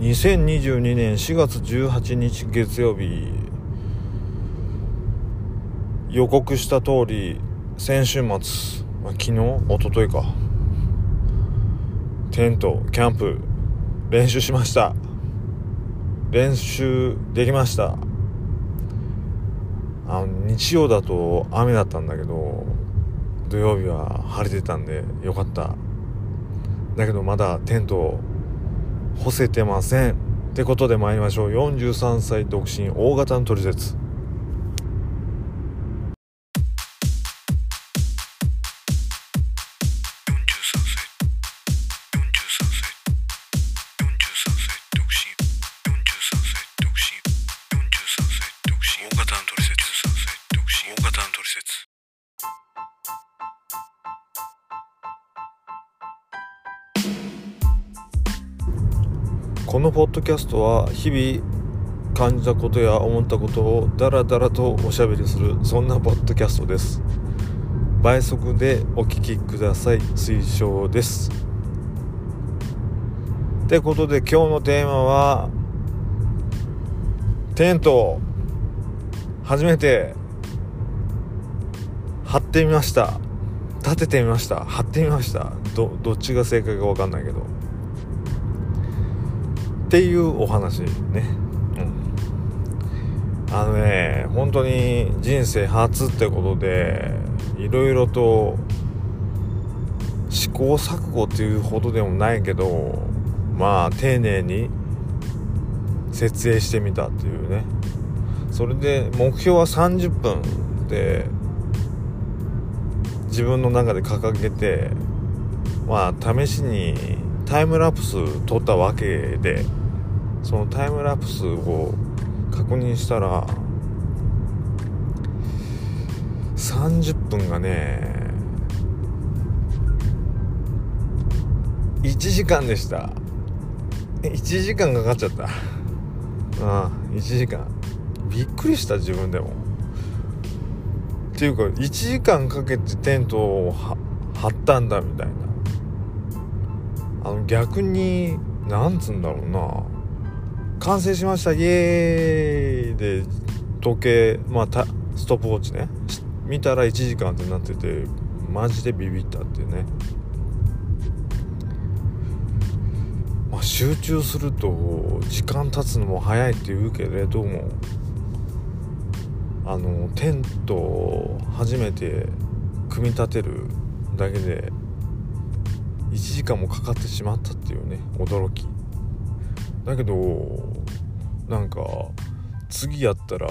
2022年4月18日月曜日予告した通り先週末、まあ、昨日？一昨日か。テントキャンプ練習しました。練習できました。あの日曜だと雨だったんだけど土曜日は晴れてたんでよかった。だけどまだテント干せてません。ってことで参りましょう。43歳独身大型のトリセツ。ポッドキャストは日々感じたことや思ったことをダラダラとおしゃべりするそんなポッドキャストです。倍速でお聞きください。推奨です。ってことで今日のテーマはテント初めて張ってみました。立ててみました。張ってみました。どどっちが正解か分かんないけど。っていうお話ね、うん、あのね本当に人生初ってことでいろいろと試行錯誤っていうほどでもないけどまあ丁寧に設営してみたっていうね。それで目標は30分で自分の中で掲げてまあ試しにタイムラプス撮ったわけでそのタイムラプスを確認したら30分がね1時間でした。1時間かかっちゃった。ああ1時間びっくりした自分でも。っていうか1時間かけてテントを張ったんだみたいな。あの逆になんつうんだろうな。完成しました。イエーイ。で時計まあストップウォッチね。見たら1時間ってなっててマジでビビったっていうね。まあ集中すると時間経つのも早いって言うけれどもあのテントを初めて組み立てるだけで1時間もかかってしまったっていうね驚き。だけどなんか次やったら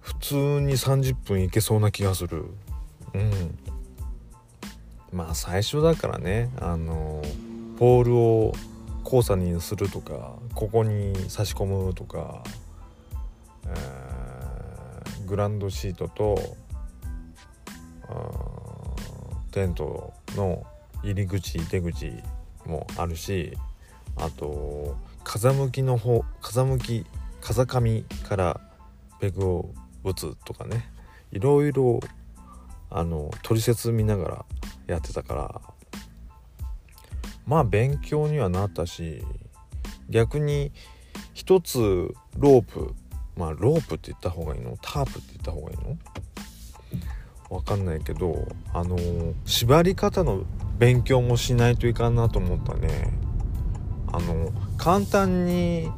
普通に30分いけそうな気がする。うん。まあ最初だからね。あのポールを交差にするとかここに差し込むとか、えー、グランドシートとテントの入り口出口もあるしあと風向きの方風向き風上からペグを打つとかね。いろいろあの取説見ながらやってたから。まあ勉強にはなったし逆に一つロープまあロープって言った方がいいの？タープって言った方がいいの？わかんないけどあの縛り方の勉強もしないといかんなと思ったね。あの簡単に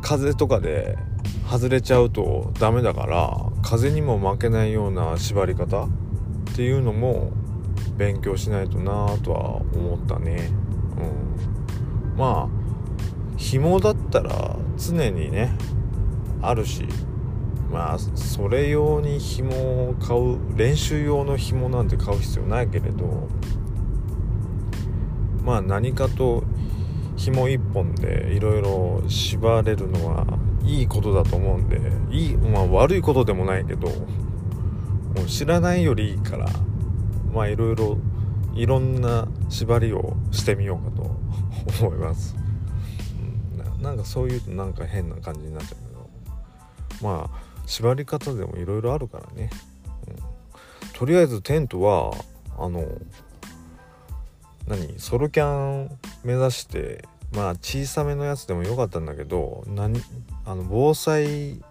風とかで外れちゃうとダメだから風にも負けないような縛り方っていうのも勉強しないとなとは思ったね。うん。まあ紐だったら常にねあるしまあそれ用に紐を買う練習用の紐なんて買う必要ないけれどまあ何かと紐一本でいろいろ縛れるのはいいことだと思うんでいいまあ悪いことでもないけどもう知らないよりいいからまあいろいろいろんな縛りをしてみようかと 思います、なんかそういうとなんか変な感じになっちゃうけどまあ縛り方でもいろいろあるからね、うん、とりあえずテントはあの何？ソロキャン目指してまあ小さめのやつでもよかったんだけど何？あの防災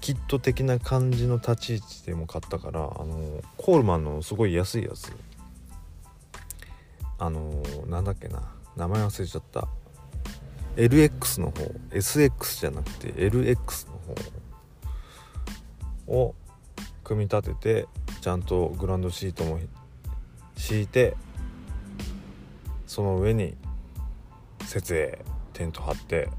キット的な感じの立ち位置でも買ったからあのコールマンのすごい安いやつ。あのなんだっけな。名前忘れちゃった。LX の方。SX じゃなくて LX の方を組み立ててちゃんとグランドシートも敷いてその上に設営テント張って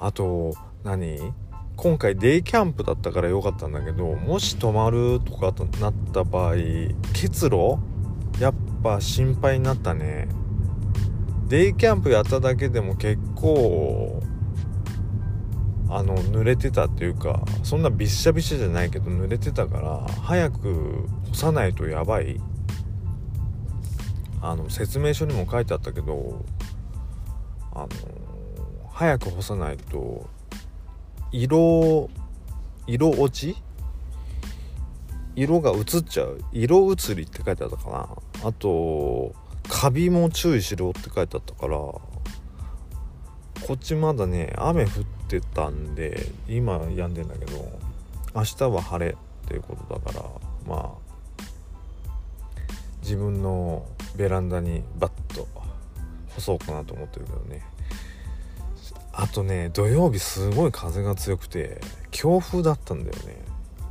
あと何？今回デイキャンプだったから良かったんだけどもし泊まるとかとなった場合結露？やっぱ心配になったね。デイキャンプやっただけでも結構あの濡れてたっていうかそんなびっしゃびしゃじゃないけど濡れてたから早く干さないとやばい。あの説明書にも書いてあったけどあの早く干さないと色色落ち？色が移っちゃう？色移りって書いてあったかな？あとカビも注意しろって書いてあったからこっちまだね雨降ってたんで今止んでんだけど明日は晴れっていうことだからまあ自分のベランダにバッと干そうかなと思ってるけどね。あとね土曜日すごい風が強くて強風だったんだよね。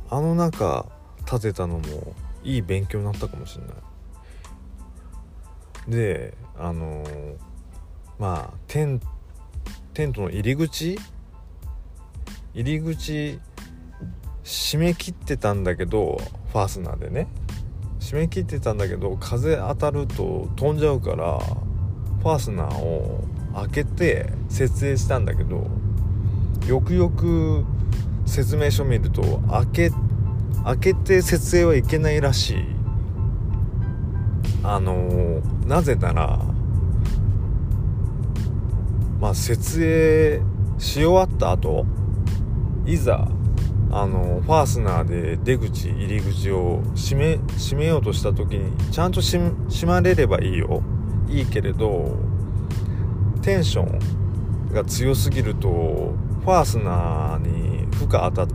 あの中立てたのもいい勉強になったかもしれない。であのー、まあテンテントの入り口？入り口締め切ってたんだけどファスナーでね。締め切ってたんだけど風当たると飛んじゃうからファースナーを開けて設営したんだけどよくよく説明書見ると開け開けて設営はいけないらしい。あの、なぜならまあ設営し終わった後いざあのファースナーで出口入り口を閉め閉めようとした時にちゃんと閉まれればいいよ。いいけれどテンションが強すぎるとファースナーに負荷与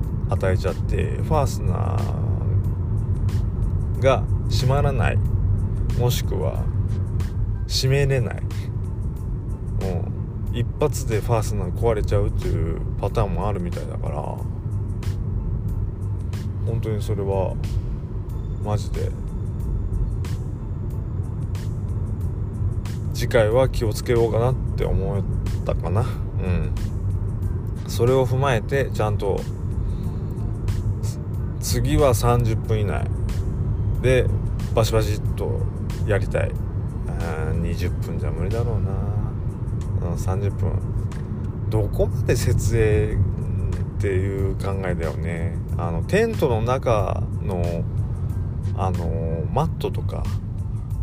えちゃってファースナーが閉まらない。もしくは閉めれない、うん、一発でファースナー壊れちゃうっていうパターンもあるみたいだから。本当にそれはマジで。次回は気をつけようかなって思ったかな。うん。それを踏まえてちゃんと次は30分以内。でバシバシっとやりたい。20分じゃ無理だろうな。30分どこまで設営っていう考えだよね。あのテントの中のあのマットとか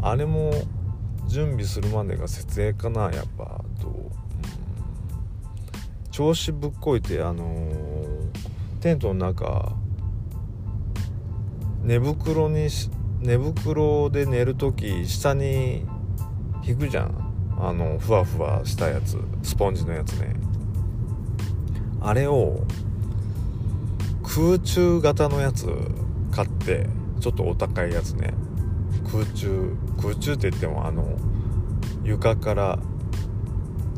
あれも準備するまでが設営かなやっぱと、う。ん、調子ぶっこいてあの、テントの中寝袋に寝袋で寝る時下に引くじゃん。あのふわふわしたやつ。スポンジのやつね。あれを空中型のやつ買ってちょっとお高いやつね。空中空中って言ってもあの床から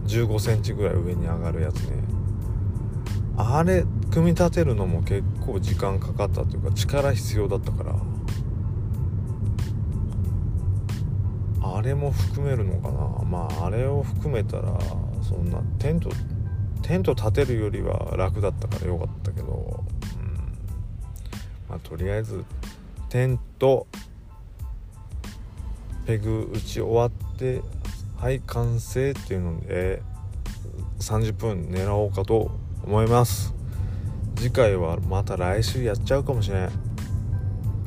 1 5センチぐらい上に上がるやつね。あれ組み立てるのも結構時間かかったというか力必要だったから。あれも含めるのかな。まああれを含めたらそんなテントテント立てるよりは楽だったからよかったけど、まあ、とりあえずテントペグ打ち終わってはい完成っていうので30分狙おうかと思います。次回はまた来週やっちゃうかもしれない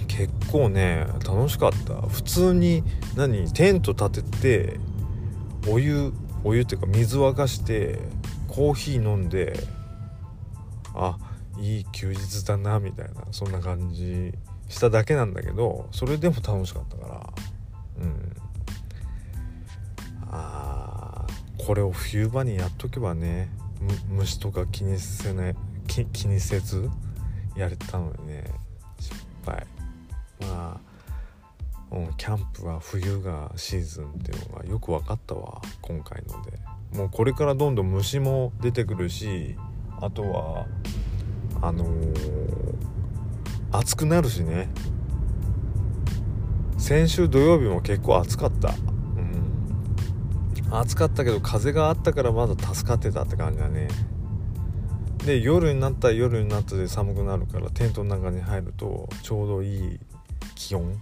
結構ね楽しかった。普通に何テント立ててお湯お湯っていうか水沸かしてコーヒー飲んであいい休日だなみたいなそんな感じしただけなんだけどそれでも楽しかったからうん。あこれを冬場にやっとけばね虫とか気にせない気気にせずやれたのにね失敗。まあ、うん、キャンプは冬がシーズンっていうのがよく分かったわ今回ので。もうこれからどんどん虫も出てくるしあとはあのー、暑くなるしね。先週土曜日も結構暑かった。うん。暑かったけど風があったからまだ助かってたって感じだね。で夜になったら夜になったで寒くなるからテントの中に入るとちょうどいい気温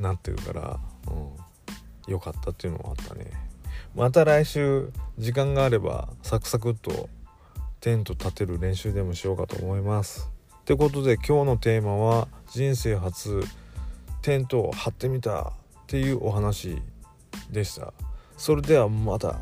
なってるから、うん、よかったっていうのもあったね。また来週時間があればサクサクっとテント立てる練習でもしようかと思いますってことで今日のテーマは人生初テントを張ってみたっていうお話でしたそれではまた。